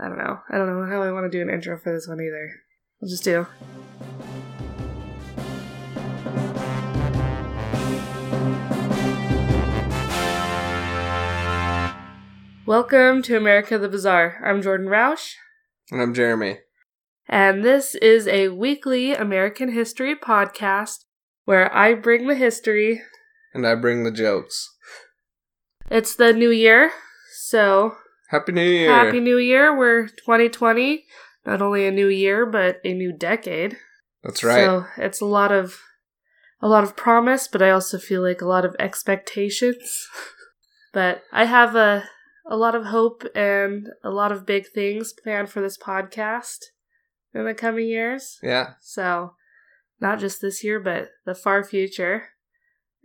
I don't know. I don't know how I want to do an intro for this one either. I'll just do. Welcome to America the Bizarre. I'm Jordan Roush, And I'm Jeremy. and this is a weekly American history podcast where I bring the history. And I bring the jokes. It's the new year, so Happy New Year. Happy New Year. We're 2020. Not only a new year, but a new decade. That's right. So it's a lot of a lot of promise, but I also feel like a lot of expectations. but I have a a lot of hope and a lot of big things planned for this podcast in the coming years. yeah. So not just this year, but the far future.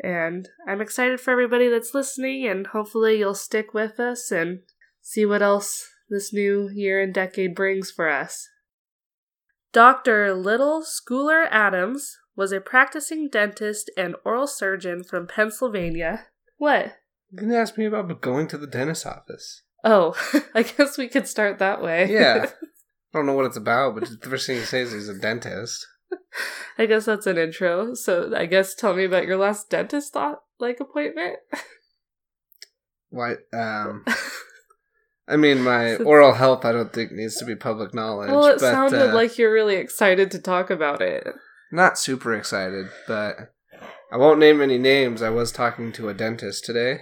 And I'm excited for everybody that's listening, and hopefully you'll stick with us and see what else this new year and decade brings for us. Dr. Little Schooler Adams was a practicing dentist and oral surgeon from Pennsylvania. What? You can ask me about going to the dentist office. Oh, I guess we could start that way. Yeah. I don't know what it's about, but the first thing he says is he's a dentist. I guess that's an intro. So I guess tell me about your last dentist thought like appointment. What Um. I mean, my oral health, I don't think needs to be public knowledge. well, it but, sounded uh, like you're really excited to talk about it. not super excited, but I won't name any names. I was talking to a dentist today.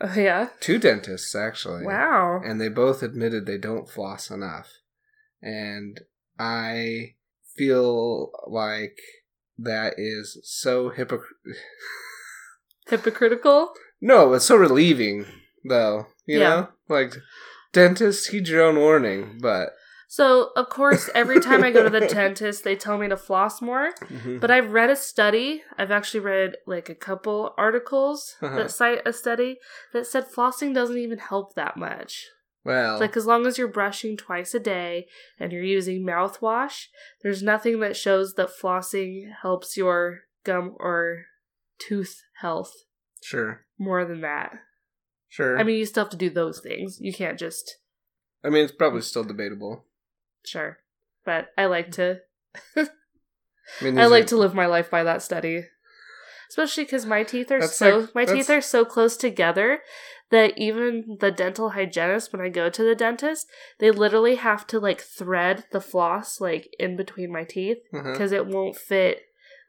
Oh, yeah. Two dentists, actually. Wow. and they both admitted they don't floss enough. And I feel like that is so hypocrite. Hypocritical. no, it's so relieving, though. You Yeah. know, like dentist, heed your own warning. But So, of course, every time I go to the dentist, they tell me to floss more. Mhm. But I've read a study. I've actually read like a couple articles Uh-huh. that cite a study that said flossing doesn't even help that much. well, Like as long as you're brushing twice a day and you're using mouthwash, there's nothing that shows that flossing helps your gum or tooth health sure, more than that. Sure. I mean, you still have to do those things. You can't just I mean, it's probably still debatable. sure. But I like to I mean, I like are- to live my life by that study. Especially because my teeth are That's so like- my that's- teeth are so close together that even the dental hygienist when I go to the dentist, they literally have to like thread the floss like in between my teeth Uh-huh. because it won't fit.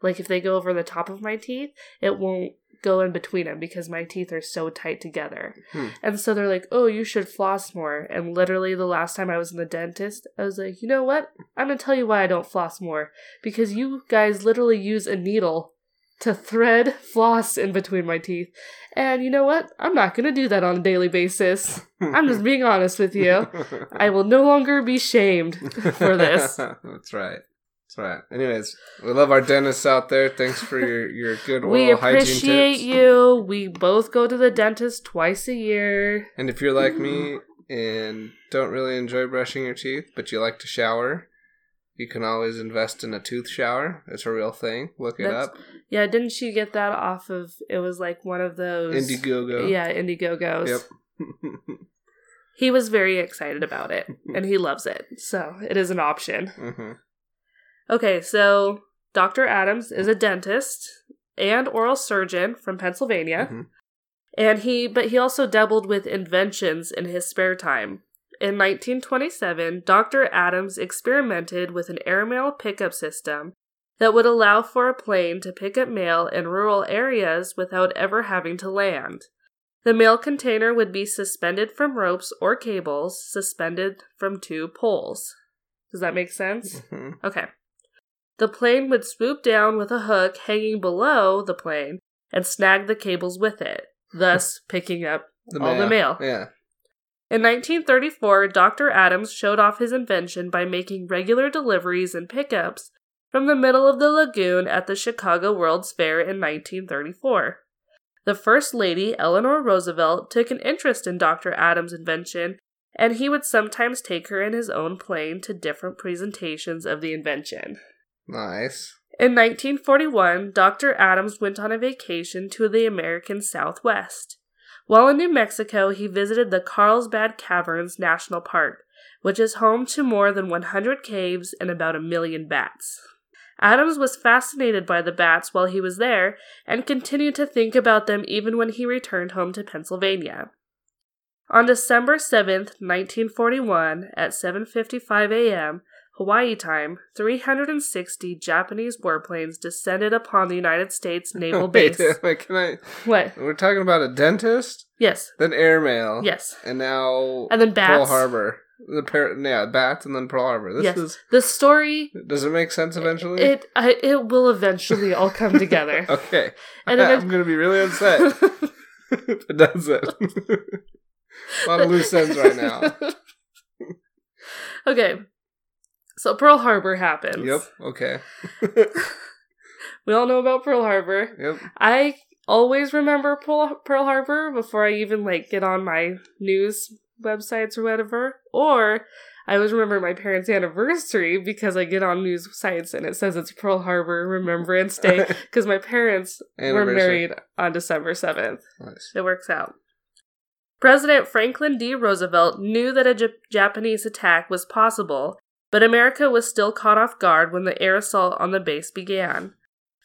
Like if they go over the top of my teeth, it won't go in between them because my teeth are so tight together. Hmm. And so they're like, "Oh, you should floss more." And literally, the last time I was in the dentist, I was like, "You know what? I'm gonna tell you why I don't floss more because you guys literally use a needle to thread floss in between my teeth." And you know what? I'm not gonna do that on a daily basis. I'm just being honest with you. I will no longer be shamed for this. That's right. That's right. Anyways, we love our dentists out there. Thanks for your, your good oral We appreciate tips. you. We both go to the dentist twice a year. And if you're like me and don't really enjoy brushing your teeth, but you like to shower, you can always invest in a tooth shower. It's a real thing. Look it That's- up. Yeah, didn't she get that off of? It was like one of those Indiegogo. Yeah, Indiegogos. Yep. He was very excited about it, and he loves it. So it is an option. hmm Okay, so Dr. Adams is a dentist and oral surgeon from Pennsylvania. Mhm. And he but he also dabbled with inventions in his spare time. In 1927, Dr. Adams experimented with an airmail pickup system that would allow for a plane to pick up mail in rural areas without ever having to land. The mail container would be suspended from ropes or cables suspended from two poles. Does that make sense? hmm Okay. The plane would swoop down with a hook hanging below the plane and snag the cables with it, thus picking up all the mail. Yeah. In 1934, Dr. Adams showed off his invention by making regular deliveries and pickups from the middle of the lagoon at the Chicago World's Fair in 1934. The First Lady, Eleanor Roosevelt, took an interest in Dr. Adams' invention, and he would sometimes take her in his own plane to different presentations of the invention. Nice. In 1941, Dr. Adams went on a vacation to the American Southwest. While in New Mexico, he visited the Carlsbad Caverns National Park, which is home to more than 100 caves and about a million bats. Adams was fascinated by the bats while he was there and continued to think about them even when he returned home to Pennsylvania. On December 7th, 1941, at 7:55 a.m. Hawaii time, 360 Japanese warplanes descended upon the United States naval base. wait, can I? What? We're talking about a dentist, Yes. then airmail, Yes. and now And then Pearl. Harbor. The par- yeah, bats, and then Pearl Harbor. This yes. is. The story Does it make sense eventually? it I, it will eventually all come together. okay. And I'm gonna be really upset if it doesn't. a lot of loose ends right now. okay. So Pearl Harbor happens. Yep. Okay. We all know about Pearl Harbor. Yep. I always remember Pearl, Pearl Harbor before I even like get on my news websites or whatever. Or I always remember my parents' anniversary because I get on news sites and it says it's Pearl Harbor Remembrance Day because my parents were married on December 7th. Nice. It works out. President Franklin D. Roosevelt knew that a Japanese attack was possible, but America was still caught off guard when the air assault on the base began.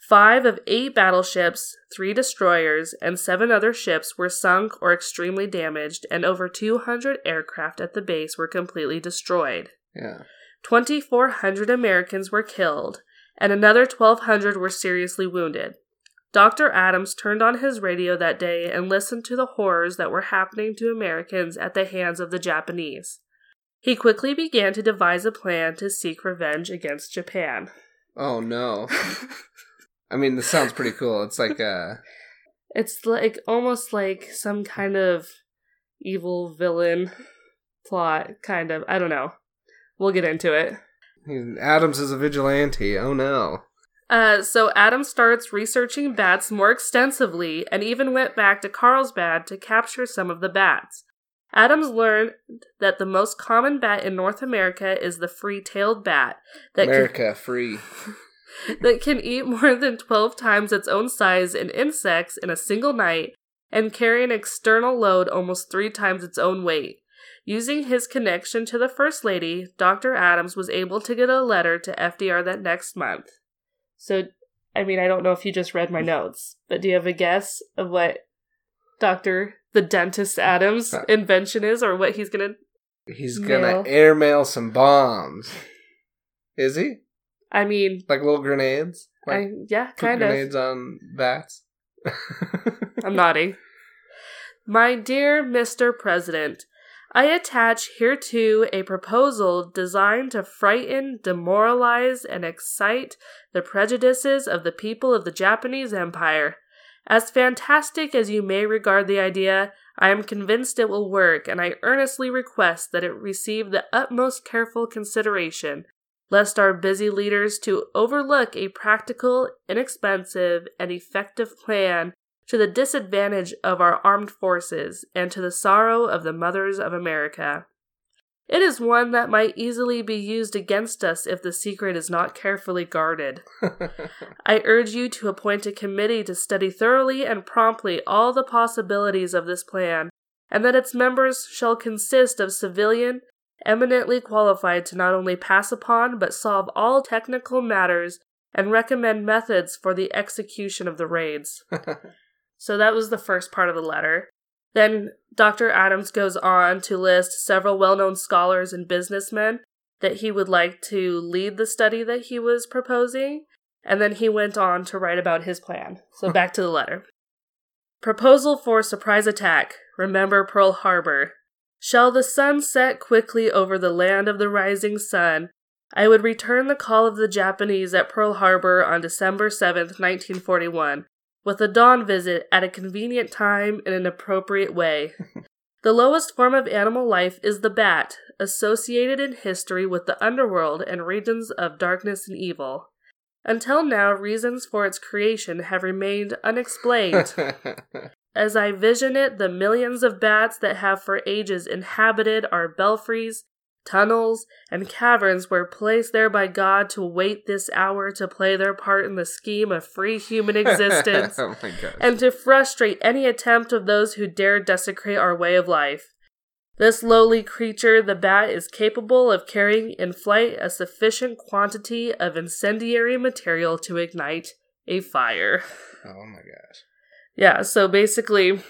Five of eight battleships, three destroyers, and seven other ships were sunk or extremely damaged, and over 200 aircraft at the base were completely destroyed. Yeah. 2,400 Americans were killed, and another 1,200 were seriously wounded. Dr. Adams turned on his radio that day and listened to the horrors that were happening to Americans at the hands of the Japanese. He quickly began to devise a plan to seek revenge against Japan. Oh no. I mean, this sounds pretty cool. It's like uh It's like almost like some kind of evil villain plot, kind of. I don't know. We'll get into it. Adams is a vigilante. Oh no. Uh, so Adam starts researching bats more extensively and even went back to Carlsbad to capture some of the bats. Adams learned that the most common bat in North America is the free-tailed bat that America free. that can eat more than 12 times its own size in insects in a single night and carry an external load almost 3 times its own weight. Using his connection to the First Lady, Dr. Adams was able to get a letter to FDR that next month. So, I mean, I don't know if you just read my notes, but do you have a guess of what Dr. the Dentist Adams' invention is or what he's gonna. He's gonna Mail. airmail some bombs. Is he? I mean, Like little grenades? Like I, yeah, kind of. grenades on bats? I'm nodding. My dear Mr. President, I attach hereto a proposal designed to frighten, demoralize, and excite the prejudices of the people of the Japanese Empire. As fantastic as you may regard the idea, I am convinced it will work, and I earnestly request that it receive the utmost careful consideration, lest our busy leaders to overlook a practical, inexpensive, and effective plan to the disadvantage of our armed forces and to the sorrow of the mothers of America. It is one that might easily be used against us if the secret is not carefully guarded. I urge you to appoint a committee to study thoroughly and promptly all the possibilities of this plan, and that its members shall consist of civilian, eminently qualified to not only pass upon but solve all technical matters and recommend methods for the execution of the raids. So that was the first part of the letter. Then Dr. Adams goes on to list several well known scholars and businessmen that he would like to lead the study that he was proposing. And then he went on to write about his plan. So back to the letter. Proposal for surprise attack. Remember Pearl Harbor. Shall the sun set quickly over the land of the rising sun, I would return the call of the Japanese at Pearl Harbor on December 7th, 1941 with a dawn visit at a convenient time in an appropriate way. the lowest form of animal life is the bat, associated in history with the underworld and regions of darkness and evil. Until now, reasons for its creation have remained unexplained. As I vision it, the millions of bats that have for ages inhabited our belfries, tunnels, and caverns were placed there by God to wait this hour to play their part in the scheme of free human existence oh and to frustrate any attempt of those who dare desecrate our way of life. This lowly creature, the bat, is capable of carrying in flight a sufficient quantity of incendiary material to ignite a fire. Oh my gosh. Yeah, so basically,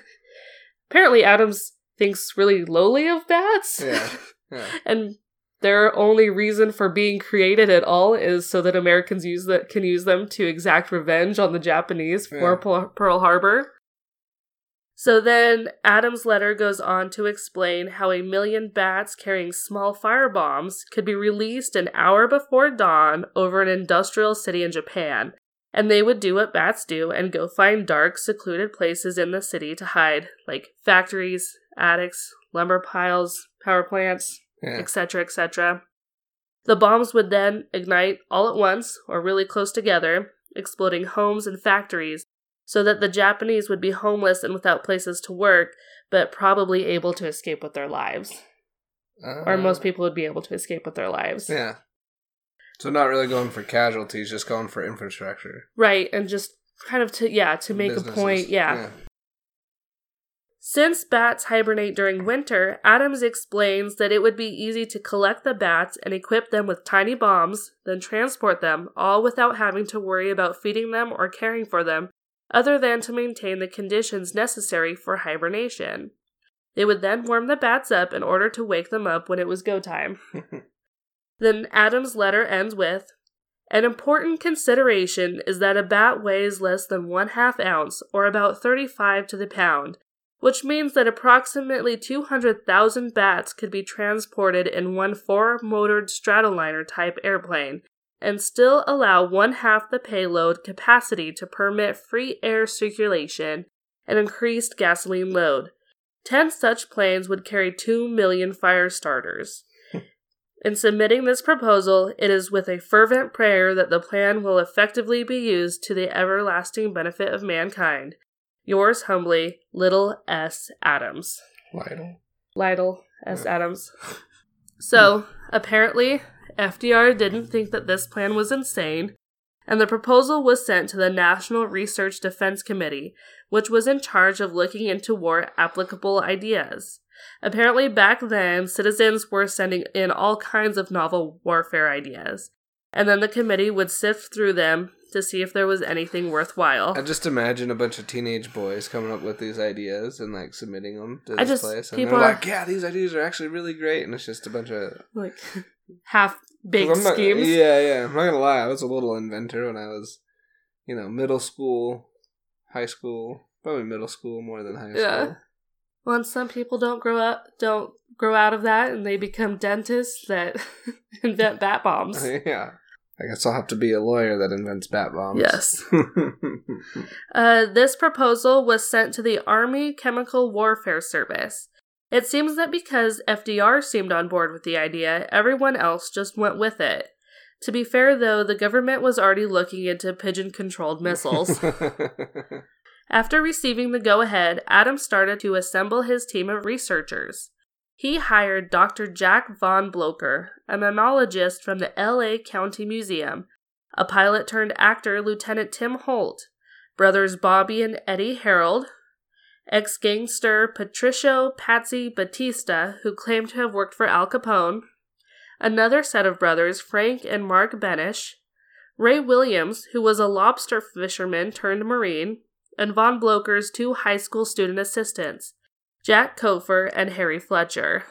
apparently Adams thinks really lowly of bats. Yeah. Yeah. and their only reason for being created at all is so that Americans use that can use them to exact revenge on the Japanese for Yeah. Pearl- Pearl Harbor. So then Adams' letter goes on to explain how a million bats carrying small fire bombs could be released an hour before dawn over an industrial city in Japan, and they would do what bats do and go find dark, secluded places in the city to hide, like factories, attics, lumber piles, power plants, Yeah. etc., etc. The bombs would then ignite all at once or really close together, exploding homes and factories, so that the Japanese would be homeless and without places to work, but probably able to escape with their lives. Or most people would be able to escape with their lives. Uh, Yeah. So not really going for casualties, just going for infrastructure. Right, and just kind of to, yeah, to make a Businesses. point, yeah. Since bats hibernate during winter, Adams explains that it would be easy to collect the bats and equip them with tiny bombs, then transport them, all without having to worry about feeding them or caring for them, other than to maintain the conditions necessary for hibernation. They would then warm the bats up in order to wake them up when it was go time. Then Adams' letter ends with An important consideration is that a bat weighs less than one half ounce, or about 35 to the pound, which means that approximately 200,000 bats could be transported in one four motored Stratoliner type airplane and still allow one half the payload capacity to permit free air circulation and increased gasoline load. Ten such planes would carry 2 million fire starters. In submitting this proposal, it is with a fervent prayer that the plan will effectively be used to the everlasting benefit of mankind. Yours humbly, Little S. Adams. Lytle. Lytle S. Adams. So, apparently, FDR didn't think that this plan was insane, and the proposal was sent to the National Research Defense Committee, which was in charge of looking into war applicable ideas. Apparently, back then, citizens were sending in all kinds of novel warfare ideas, and then the committee would sift through them to see if there was anything worthwhile. I just imagine a bunch of teenage boys coming up with these ideas and like submitting them to I this just- place, and people they're are- like, "Yeah, these ideas are actually really great," and it's just a bunch of like, half baked schemes. Yeah, yeah. I'm not gonna lie. I was a little inventor when I was, you know, middle school, high school, probably middle school more than high Yeah. Well, and some people don't grow up, don't grow out of that, and they become dentists that invent bat bombs. yeah. I guess I'll have to be a lawyer that invents bat bombs. Yes. Uh, this proposal was sent to the Army Chemical Warfare Service. It seems that because FDR seemed on board with the idea, everyone else just went with it. To be fair, though, the government was already looking into pigeon controlled missiles. After receiving the go ahead, Adams started to assemble his team of researchers. He hired Dr. Jack von Bloeker, a mammalogist from the LA County Museum, a pilot turned actor, Lieutenant Tim Holt, brothers Bobby and Eddie Harold, ex gangster Patricio Patsy Batista, who claimed to have worked for Al Capone, another set of brothers, Frank and Mark Benish, Ray Williams, who was a lobster fisherman turned Marine, and Von Bloeker's two high school student assistants, Jack Couffer and Harry Fletcher.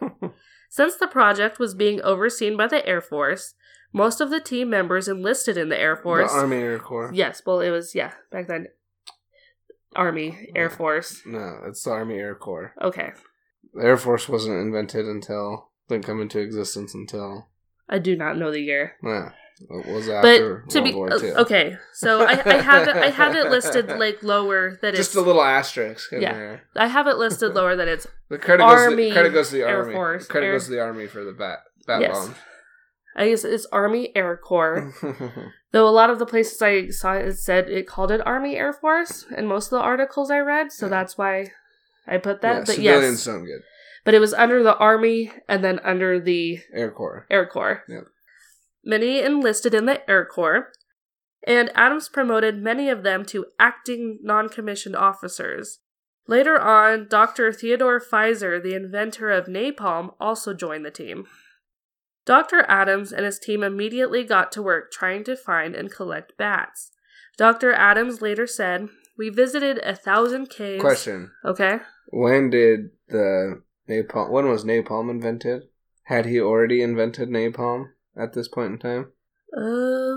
Since the project was being overseen by the Air Force, most of the team members enlisted in the Air Force. The Army Air Corps. Yes, well, it was, yeah, back then. Army, Air Force. No, it's the Army Air Corps. Okay. The Air Force wasn't invented until didn't come into existence until I do not know the year. yeah, it was But after to World be okay, so I, I have it. I have it listed like lower that Just a little asterisk in Yeah. there. I have it listed lower that it's. The credit goes, to Army, the, credit goes to the Air army. Force, credit Air- goes to the army for the bat bat Yes. bomb. I guess it's Army Air Corps. Though a lot of the places I saw it said it called it Army Air Force, and most of the articles I read, so Yeah. that's why I put that. yeah, but civilians yes, sound good. but it was under the Army and then under the Air Corps. Air Corps. Yep. Many enlisted in the Air Corps, and Adams promoted many of them to acting non commissioned officers. Later on, Dr. Theodore Pfizer, the inventor of napalm, also joined the team. Dr. Adams and his team immediately got to work trying to find and collect bats. Dr. Adams later said, We visited a thousand caves. Question: Okay. When did the napalm? When was napalm invented? Had he already invented napalm at this point in time? Uh,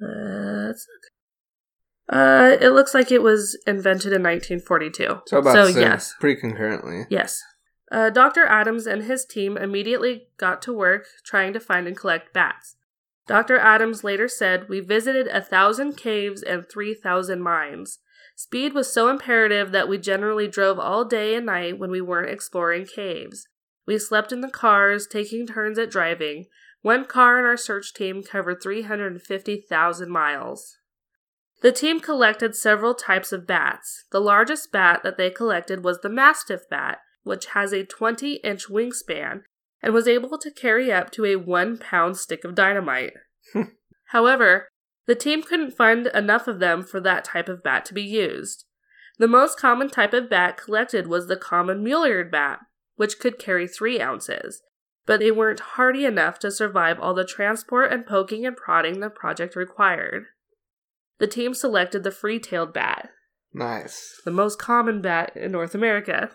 that's uh, it looks like it was invented in 1942. So about so yes, pretty concurrently. yes. Uh, Dr. Adams and his team immediately got to work trying to find and collect bats. Dr. Adams later said, We visited a thousand caves and 3,000 mines. Speed was so imperative that we generally drove all day and night when we weren't exploring caves. We slept in the cars, taking turns at driving. One car in our search team covered 350,000 miles. The team collected several types of bats. The largest bat that they collected was the Mastiff bat, which has a 20 inch wingspan and was able to carry up to a one pound stick of dynamite. Hmm. However, the team couldn't find enough of them for that type of bat to be used. The most common type of bat collected was the common mule-eared bat, which could carry three ounces, but they weren't hardy enough to survive all the transport and poking and prodding the project required. The team selected the free-tailed bat, Nice. the most common bat in North America.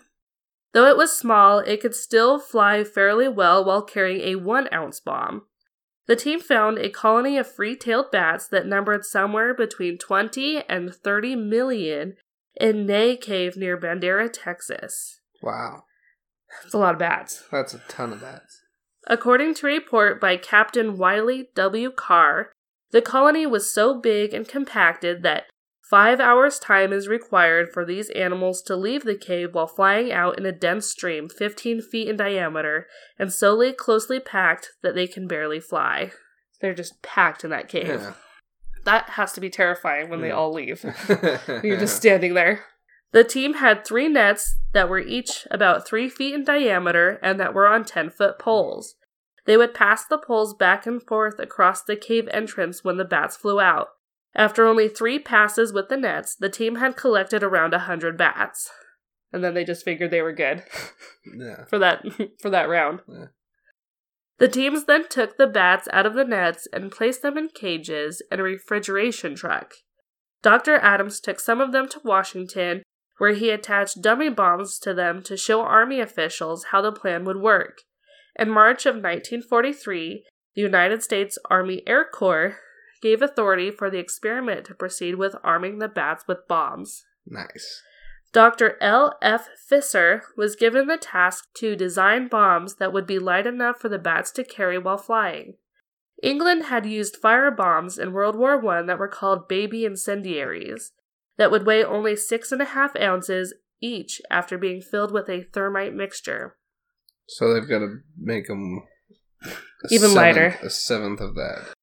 Though it was small, it could still fly fairly well while carrying a one ounce bomb. The team found a colony of free tailed bats that numbered somewhere between 20 and 30 million in Ney Cave near Bandera, Texas. Wow, That's a lot of bats. that's a ton of bats. According to a report by Captain Wiley W. Carr, the colony was so big and compacted that five hours' time is required for these animals to leave the cave while flying out in a dense stream 15 feet in diameter and so closely packed that they can barely fly. They're just packed in that cave. Yeah. That has to be terrifying when they all leave. You're just standing there. The team had three nets that were each about three feet in diameter and that were on 10 foot poles. They would pass the poles back and forth across the cave entrance when the bats flew out. After only three passes with the nets, the team had collected around a hundred bats. And then they just figured they were good yeah. for that for that round. Yeah. The teams then took the bats out of the nets and placed them in cages in a refrigeration truck. Dr. Adams took some of them to Washington, where he attached dummy bombs to them to show Army officials how the plan would work. In March of 1943, the United States Army Air Corps gave authority for the experiment to proceed with arming the bats with bombs. Nice. Dr. L. F. Fieser was given the task to design bombs that would be light enough for the bats to carry while flying. England had used fire bombs in World War I that were called baby incendiaries, that would weigh only six and a half ounces each after being filled with a thermite mixture. So they've got to make them Even lighter. A seventh of that.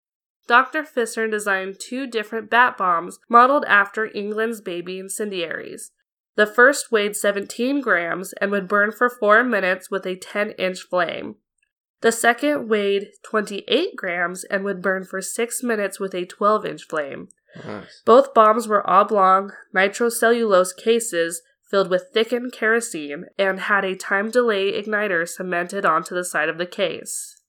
Dr. Fieser designed two different bat bombs modeled after England's baby incendiaries. The first weighed 17 grams and would burn for 4 minutes with a 10 inch flame. The second weighed 28 grams and would burn for 6 minutes with a 12 inch flame. Nice. Both bombs were oblong nitrocellulose cases filled with thickened kerosene and had a time delay igniter cemented onto the side of the case.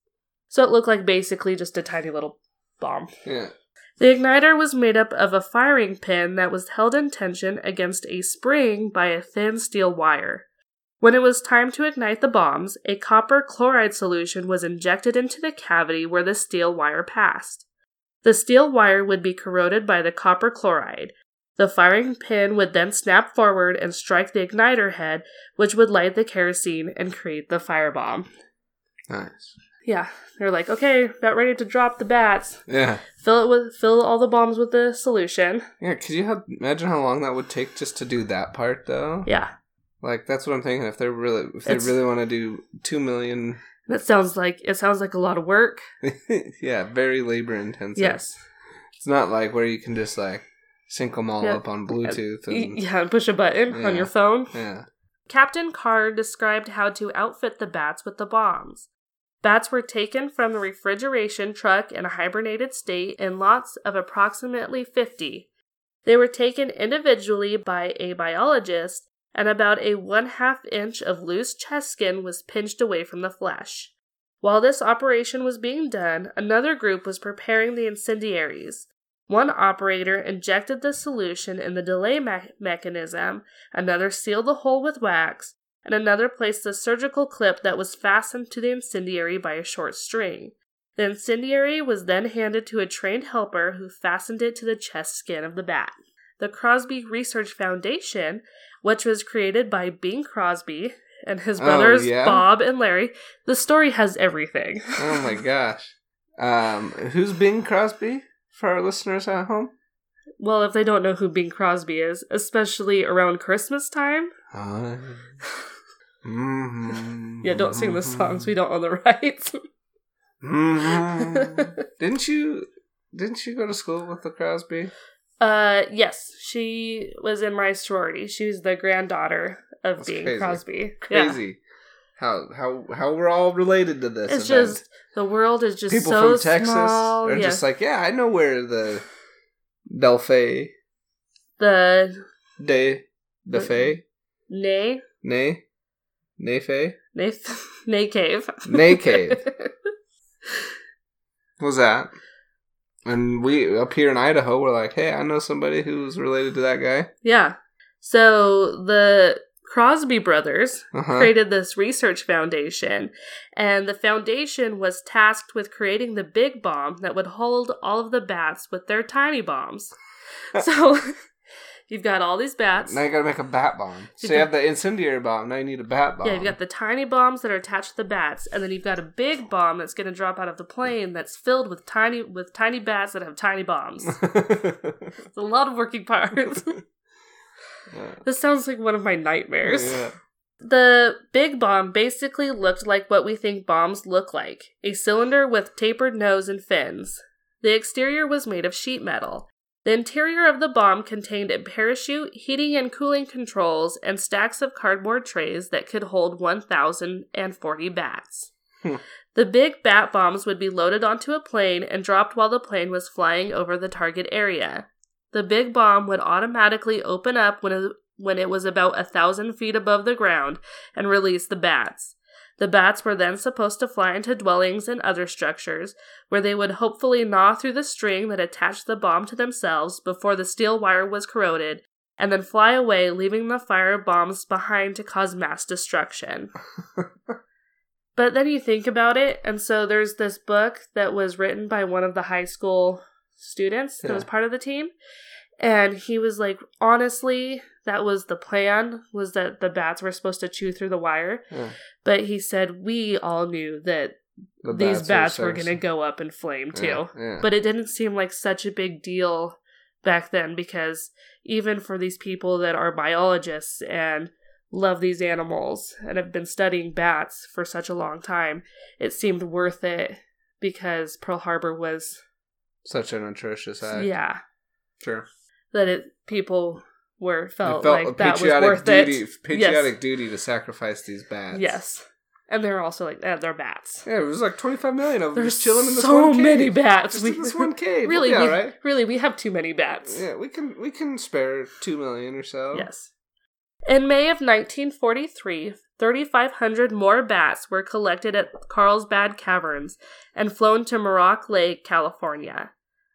So it looked like basically just a tiny little bomb. Yeah. The igniter was made up of a firing pin that was held in tension against a spring by a thin steel wire. When it was time to ignite the bombs, a copper chloride solution was injected into the cavity where the steel wire passed. The steel wire would be corroded by the copper chloride. The firing pin would then snap forward and strike the igniter head, which would light the kerosene and create the firebomb. Nice. Yeah, they're like, okay, about ready to drop the bats. Yeah. Fill it with fill all the bombs with the solution. Yeah. Could you have, imagine how long that would take just to do that part, though? Yeah, Like that's what I'm thinking. If they're really, if they It's- really want to do two million, that sounds like it sounds like a lot of work. yeah, very labor intensive. Yes, It's not like where you can just like sync them all Yeah. up on Bluetooth and yeah, and push a button Yeah. on your phone. yeah. Captain Carr described how to outfit the bats with the bombs. Bats were taken from the refrigeration truck in a hibernated state in lots of approximately 50. They were taken individually by a biologist, and about a one half inch of loose chest skin was pinched away from the flesh. While this operation was being done, another group was preparing the incendiaries. One operator injected the solution in the delay me- mechanism, another sealed the hole with wax, and another placed the surgical clip that was fastened to the incendiary by a short string. The incendiary was then handed to a trained helper who fastened it to the chest skin of the bat. The Crosby Research Foundation, which was created by Bing Crosby and his Oh, brothers yeah? Bob and Larry, the story has everything. Oh my gosh. Um, who's Bing Crosby for our listeners at home? Well, if they don't know who Bing Crosby is, especially around Christmas time, Uh, mhm. yeah, don't sing the songs. We don't own the rights. Mhm. didn't you? Didn't you go to school with the Crosby? Uh, yes, she was in my sorority. She was the granddaughter of That's Bing crazy. Crosby. Yeah. Crazy. How how how we're all related to this? It's event. just the world is just people so from Texas small. are yeah. just like, yeah, I know where the Delphi the de Defay Nay Nay Nayfay Nay Nay Cave. Nay Cave was that. And we up here in Idaho, we're like, hey, I know somebody who's related to that guy. yeah. So the Crosby brothers Uh-huh. created this research foundation, and the foundation was tasked with creating the big bomb that would hold all of the bats with their tiny bombs. so you've got all these bats. Now you gotta make a bat bomb. So You've you got- have the incendiary bomb. Now you need a bat bomb. Yeah, you've got the tiny bombs that are attached to the bats, and then you've got a big bomb that's going to drop out of the plane that's filled with tiny with tiny bats that have tiny bombs. It's a lot of working parts. Yeah. this sounds like one of my nightmares. Yeah. The big bomb basically looked like what we think bombs look like a cylinder with tapered nose and fins. The exterior was made of sheet metal. The interior of the bomb contained a parachute, heating and cooling controls, and stacks of cardboard trays that could hold 1,040 bats. Hmm. The big bat bombs would be loaded onto a plane and dropped while the plane was flying over the target area. The big bomb would automatically open up when it, when it was about a thousand feet above the ground and release the bats. The bats were then supposed to fly into dwellings and other structures, where they would hopefully gnaw through the string that attached the bomb to themselves before the steel wire was corroded, and then fly away, leaving the fire bombs behind to cause mass destruction. but then you think about it, and so there's this book that was written by one of the high school students that was part of the team, and he was like, honestly, that was the plan was that the bats were supposed to chew through the wire Yeah. but he said we all knew that The these bats are were going to go up in flame too Yeah, yeah. but it didn't seem like such a big deal back then because even for these people that are biologists and love these animals and have been studying bats for such a long time it seemed worth it because pearl harbor was such an atrocious act. yeah Sure. That it people were felt, felt like that was worth duty, it patriotic duty to sacrifice these bats. yes and they're also like eh, they're bats Yeah, it was like 25 million of them There's just chilling in this so one cave. many bats. Just We- in this one cave. really, We'll we, all right. really, we have too many bats. Yeah, we can we can spare two million or so. Yes. In May of 1943, 3,500 more bats were collected at Carlsbad Caverns and flown to Muroc Lake, California.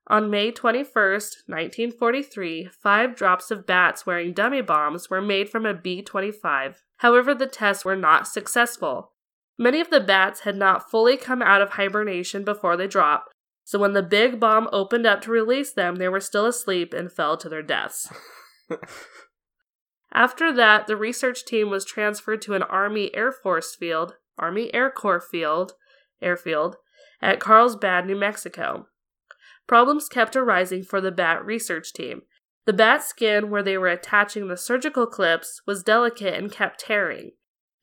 On May 21st, 1943, five drops of bats wearing dummy bombs were made from a B 25. However, the tests were not successful. Many of the bats had not fully come out of hibernation before they dropped, so when the big bomb opened up to release them, they were still asleep and fell to their deaths. After that, the research team was transferred to an Army Air Force field, Army Air Corps field, airfield, at Carlsbad, New Mexico. Problems kept arising for the bat research team. The bat skin where they were attaching the surgical clips was delicate and kept tearing.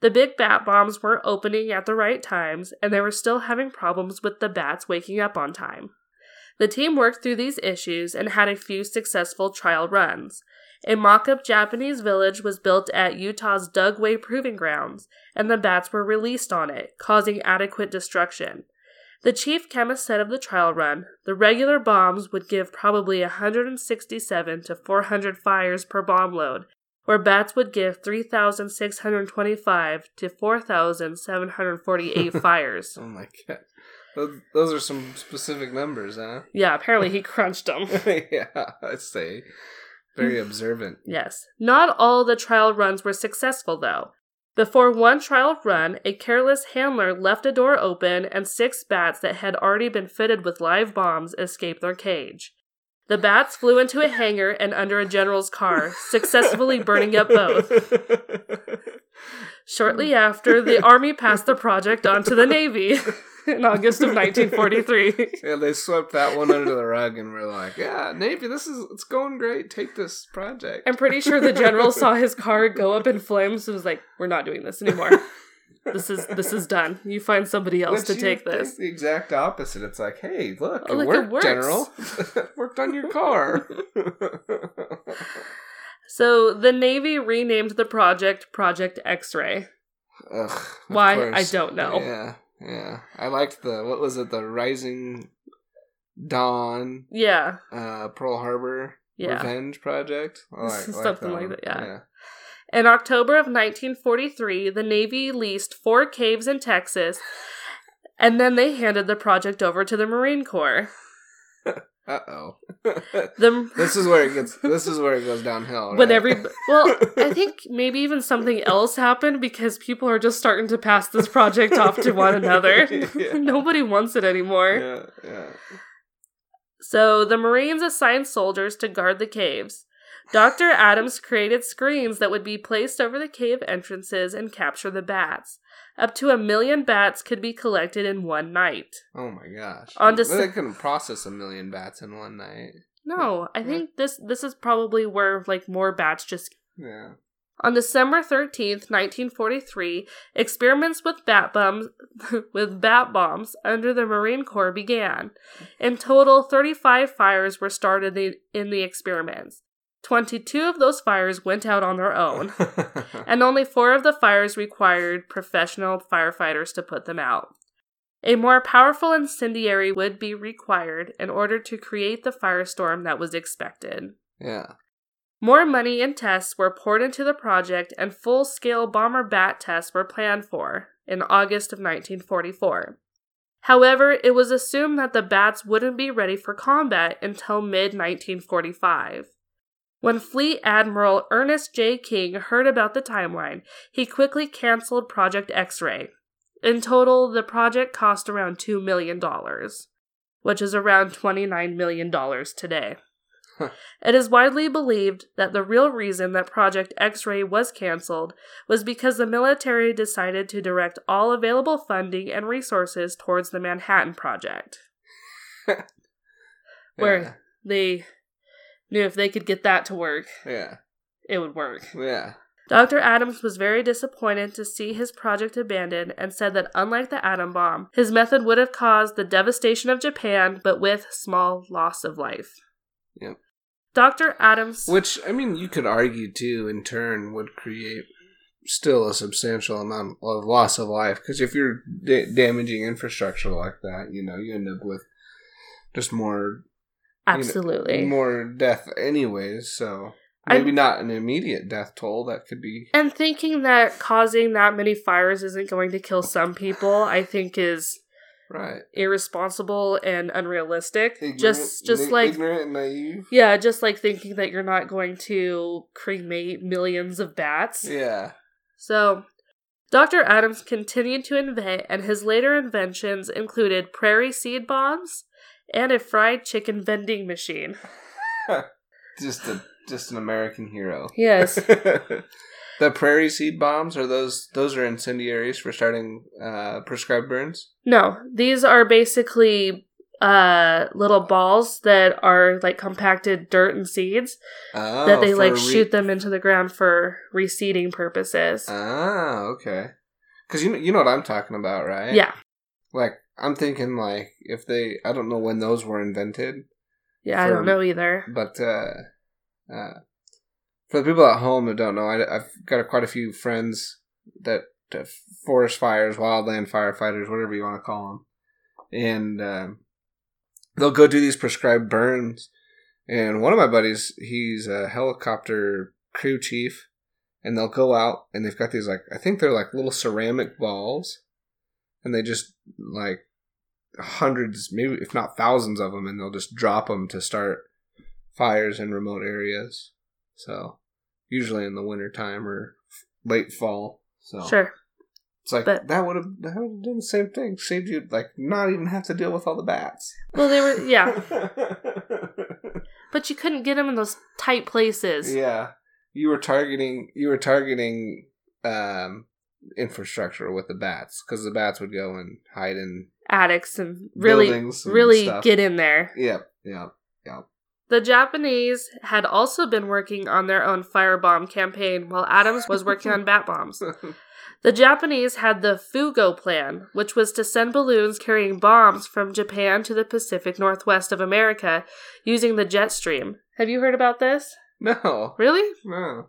The big bat bombs weren't opening at the right times, and they were still having problems with the bats waking up on time. The team worked through these issues and had a few successful trial runs. A mock up Japanese village was built at Utah's Dugway Proving Grounds, and the bats were released on it, causing adequate destruction. The chief chemist said of the trial run, the regular bombs would give probably 167 to 400 fires per bomb load, where bats would give 3,625 to 4,748 fires. Oh my god. Those, those are some specific numbers, huh? Yeah, apparently he crunched them. yeah, I'd say. Very observant. Yes. Not all the trial runs were successful, though. Before one trial run, a careless handler left a door open and six bats that had already been fitted with live bombs escaped their cage. The bats flew into a hangar and under a general's car, successfully burning up both. Shortly after, the Army passed the project on to the Navy in August of 1943. Yeah, they swept that one under the rug and were like, "Yeah, Navy, this is it's going great. Take this project." I'm pretty sure the general saw his car go up in flames and was like, "We're not doing this anymore. This is this is done. You find somebody else Which to take this." The exact opposite. It's like, hey, look, Oh, it look, it works. General. worked on your car. So the Navy renamed the project Project X-ray. Ugh, Why? I don't know. Yeah, yeah. I liked the what was it? The Rising Dawn, Yeah, uh, Pearl Harbor yeah. Revenge Project. Like, Something like one. that, yeah. In October of 1943, the Navy leased four caves in Texas, and then they handed the project over to the Marine Corps. Uh oh. The this is where it gets. This is where it goes downhill. when right? every well, I think maybe even something else happened because people are just starting to pass this project off to one another. Yeah. Nobody wants it anymore. yeah, yeah. So the Marines assigned soldiers to guard the caves. Dr. Adams created screens that would be placed over the cave entrances and capture the bats. Up to a million bats could be collected in one night. Oh my gosh. On Dece- they couldn't process a million bats in one night. No, I think this this is probably where like more bats just Yeah. On December 13th, 1943, experiments with bat bombs with bat bombs under the Marine Corps began. In total, 35 fires were started in the experiments. 22 of those fires went out on their own, and only 4 of the fires required professional firefighters to put them out. A more powerful incendiary would be required in order to create the firestorm that was expected. yeah. More money and tests were poured into the project, and full scale bomber bat tests were planned for in August of 1944. However, it was assumed that the bats wouldn't be ready for combat until mid 1945. When Fleet Admiral Ernest J. King heard about the timeline, he quickly canceled Project X ray. In total, the project cost around $2 million, which is around $29 million today. It is widely believed that the real reason that Project X ray was canceled was because the military decided to direct all available funding and resources towards the Manhattan Project. Where they knew if they could get that to work, Yeah. it would work. Yeah. Dr. Adams was very disappointed to see his project abandoned and said that unlike the atom bomb, his method would have caused the devastation of Japan, but with small loss of life. Yep. Dr. Adams. Which I mean, you could argue too. In turn, would create still a substantial amount of loss of life because if you're da- damaging infrastructure like that, you know, you end up with just more Absolutely. more death anyways. So I'm- maybe not an immediate death toll. That could be and thinking that causing that many fires isn't going to kill some people, I think is right. irresponsible and unrealistic. Ignorant, just just like ignorant and naive. yeah, just like thinking that you're not going to cremate millions of bats. Yeah. So, Dr. Adams continued to invent, and his later inventions included prairie seed bombs and a fried chicken vending machine. Just a just an American hero. Yes. the prairie seed bombs are those those are incendiaries for starting uh, prescribed burns. No, these are basically uh little balls that are like compacted dirt and seeds Oh, that they like re- shoot them into the ground for reseeding purposes. Ah, okay. Because you you know what I'm talking about, right? yeah. Like I'm thinking, like if they, I don't know when those were invented, Yeah, I don't know either. but uh, uh, for the people at home that don't know, I, I've got a, quite a few friends that uh, forest fires, wildland firefighters, whatever you want to call them, and um, they'll go do these prescribed burns. And one of my buddies, he's a helicopter crew chief, and they'll go out and they've got these like I think they're like little ceramic balls, and they just like hundreds, maybe if not thousands of them, and they'll just drop them to start fires in remote areas. So usually in the winter time or late fall. So Sure. it's like But- that would have that would have done the same thing. Saved you like not even have to deal with all the bats. Well, they were yeah, but you couldn't get them in those tight places. yeah. You were targeting you were targeting um infrastructure with the bats because the bats would go and hide in Attics and really, and really stuff. get in there. Yep, yep, yep. The Japanese had also been working on their own firebomb campaign while Adams was working on bat bombs. The Japanese had the Fugo plan, which was to send balloons carrying bombs from Japan to the Pacific Northwest of America using the jet stream. Have you heard about this? no, Really? no.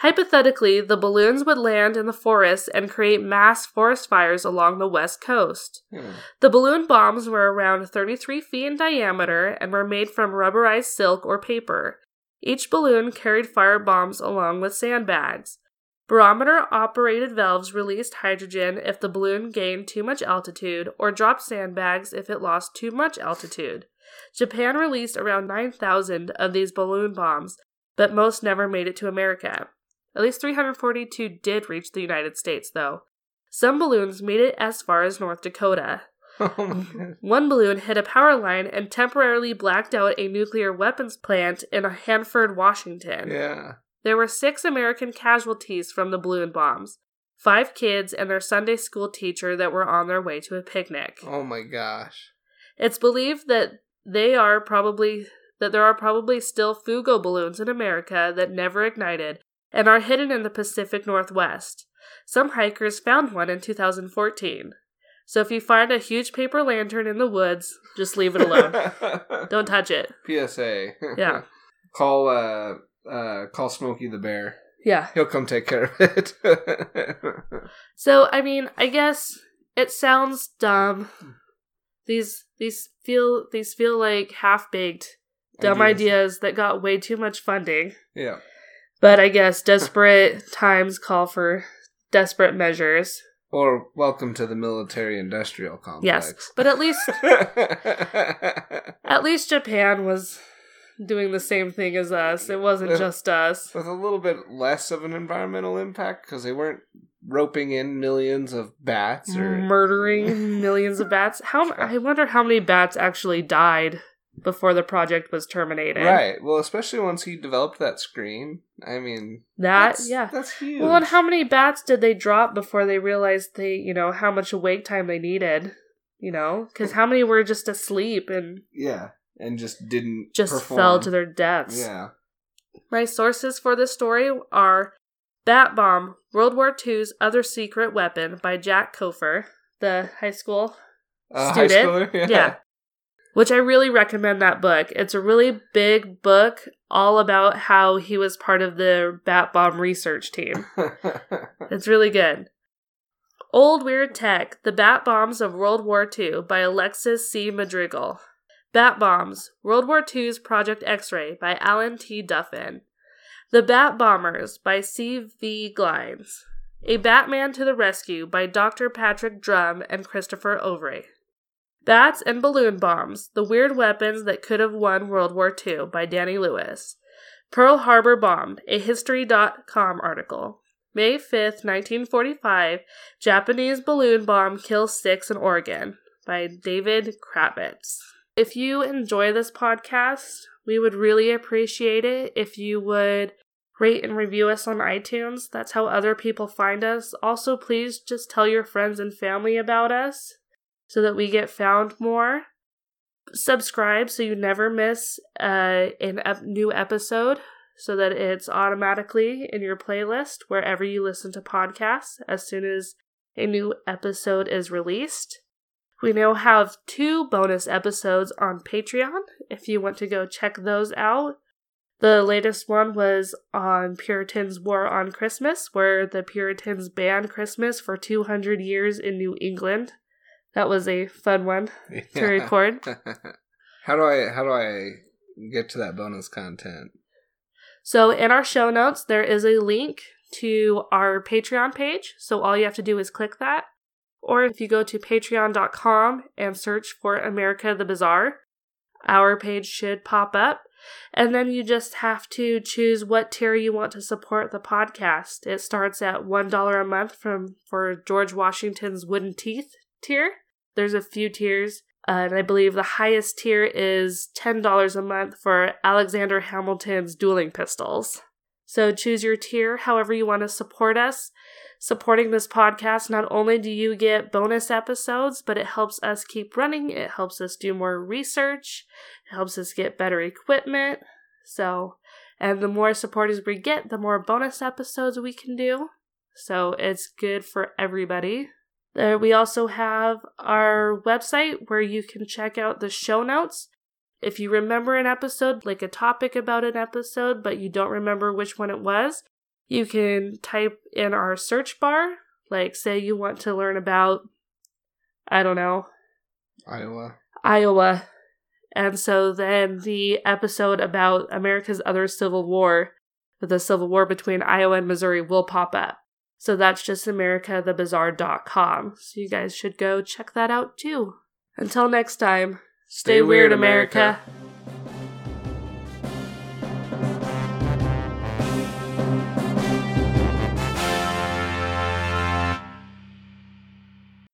Hypothetically, the balloons would land in the forest and create mass forest fires along the west coast. Yeah. The balloon bombs were around 33 feet in diameter and were made from rubberized silk or paper. Each balloon carried fire bombs along with sandbags. Barometer operated valves released hydrogen if the balloon gained too much altitude or dropped sandbags if it lost too much altitude. Japan released around 9,000 of these balloon bombs, but most never made it to America. At least 342 did reach the United States, though. Some balloons made it as far as North Dakota. Oh. One balloon hit a power line and temporarily blacked out a nuclear weapons plant in Hanford, Washington. Yeah. There were six American casualties from the balloon bombs five kids and their Sunday school teacher that were on their way to a picnic. Oh my gosh. It's believed that they are probably that there are probably still Fugo balloons in America that never ignited and are hidden in the Pacific Northwest. Some hikers found one in 2014. So if you find a huge paper lantern in the woods, just leave it alone. Don't touch it. PSA. Yeah. call uh uh call Smokey the Bear. Yeah. He'll come take care of it. So I mean, I guess it sounds dumb. These these feel these feel like half baked dumb ideas that got way too much funding. Yeah. But I guess desperate times call for desperate measures. Or welcome to the military industrial complex. Yes. But at least at least Japan was doing the same thing as us. It wasn't just us. With a little bit less of an environmental impact because they weren't roping in millions of bats or Murdering millions of bats. How I wonder how many bats actually died before the project was terminated. Right. Well, especially once he developed that screen. I mean, That that's, yeah. that's huge. Well, and how many bats did they drop before they realized they, you know, how much awake time they needed? You know, because how many were just asleep and yeah, and just didn't just perform. fell to their deaths? Yeah. My sources for this story are Bat Bomb, World War II's Other Secret Weapon by Jack Couffer, the high school Uh, high student. schooler? yeah. Which I really recommend that book. It's a really big book all about how he was part of the Bat Bomb research team. It's really good. Old Weird Tech The Bat Bombs of World War II by Alexis C. Madrigal. Bat Bombs World War II's Project X Ray by Alan T. Duffin. The Bat Bombers by C. V. Glines. A Batman to the Rescue by Dr. Patrick Drum and Christopher Overy. Bats and Balloon Bombs The Weird Weapons That Could Have Won World War II by Danny Lewis. Pearl Harbor Bombed, a History.com article. May 5th, 1945, Japanese balloon bomb kills six in Oregon by David Kravitz. If you enjoy this podcast, we would really appreciate it if you would rate and review us on iTunes. That's how other people find us. Also, please just tell your friends and family about us so that we get found more. Subscribe so you never miss uh, ep- new episode so that it's automatically in your playlist wherever you listen to podcasts as soon as a new episode is released. We now have two bonus episodes on Patreon if you want to go check those out. The latest one was on Puritans' War on Christmas, where the Puritans banned Christmas for 200 years in New England. That was a fun one to record. how do I how do I get to that bonus content? So in our show notes there is a link to our Patreon page. So all you have to do is click that. Or if you go to patreon.com and search for America the Bizarre, our page should pop up. And then you just have to choose what tier you want to support the podcast. It starts at $1 a month from for George Washington's Wooden Teeth tier. There's a few tiers. Uh, and I believe the highest tier is $10 a month for Alexander Hamilton's dueling pistols. So choose your tier however you want to support us. Supporting this podcast, not only do you get bonus episodes, but it helps us keep running. It helps us do more research. It helps us get better equipment. So, and the more supporters we get, the more bonus episodes we can do. So it's good for everybody. There, we also have our website where you can check out the show notes. If you remember an episode, like a topic about an episode, but you don't remember which one it was, you can type in our search bar, like, say you want to learn about, I don't know, Iowa. Iowa. And so then the episode about America's other civil war, the civil war between Iowa and Missouri, will pop up. So that's just americathebizarre.com. So you guys should go check that out too. Until next time, stay, stay weird, America. America.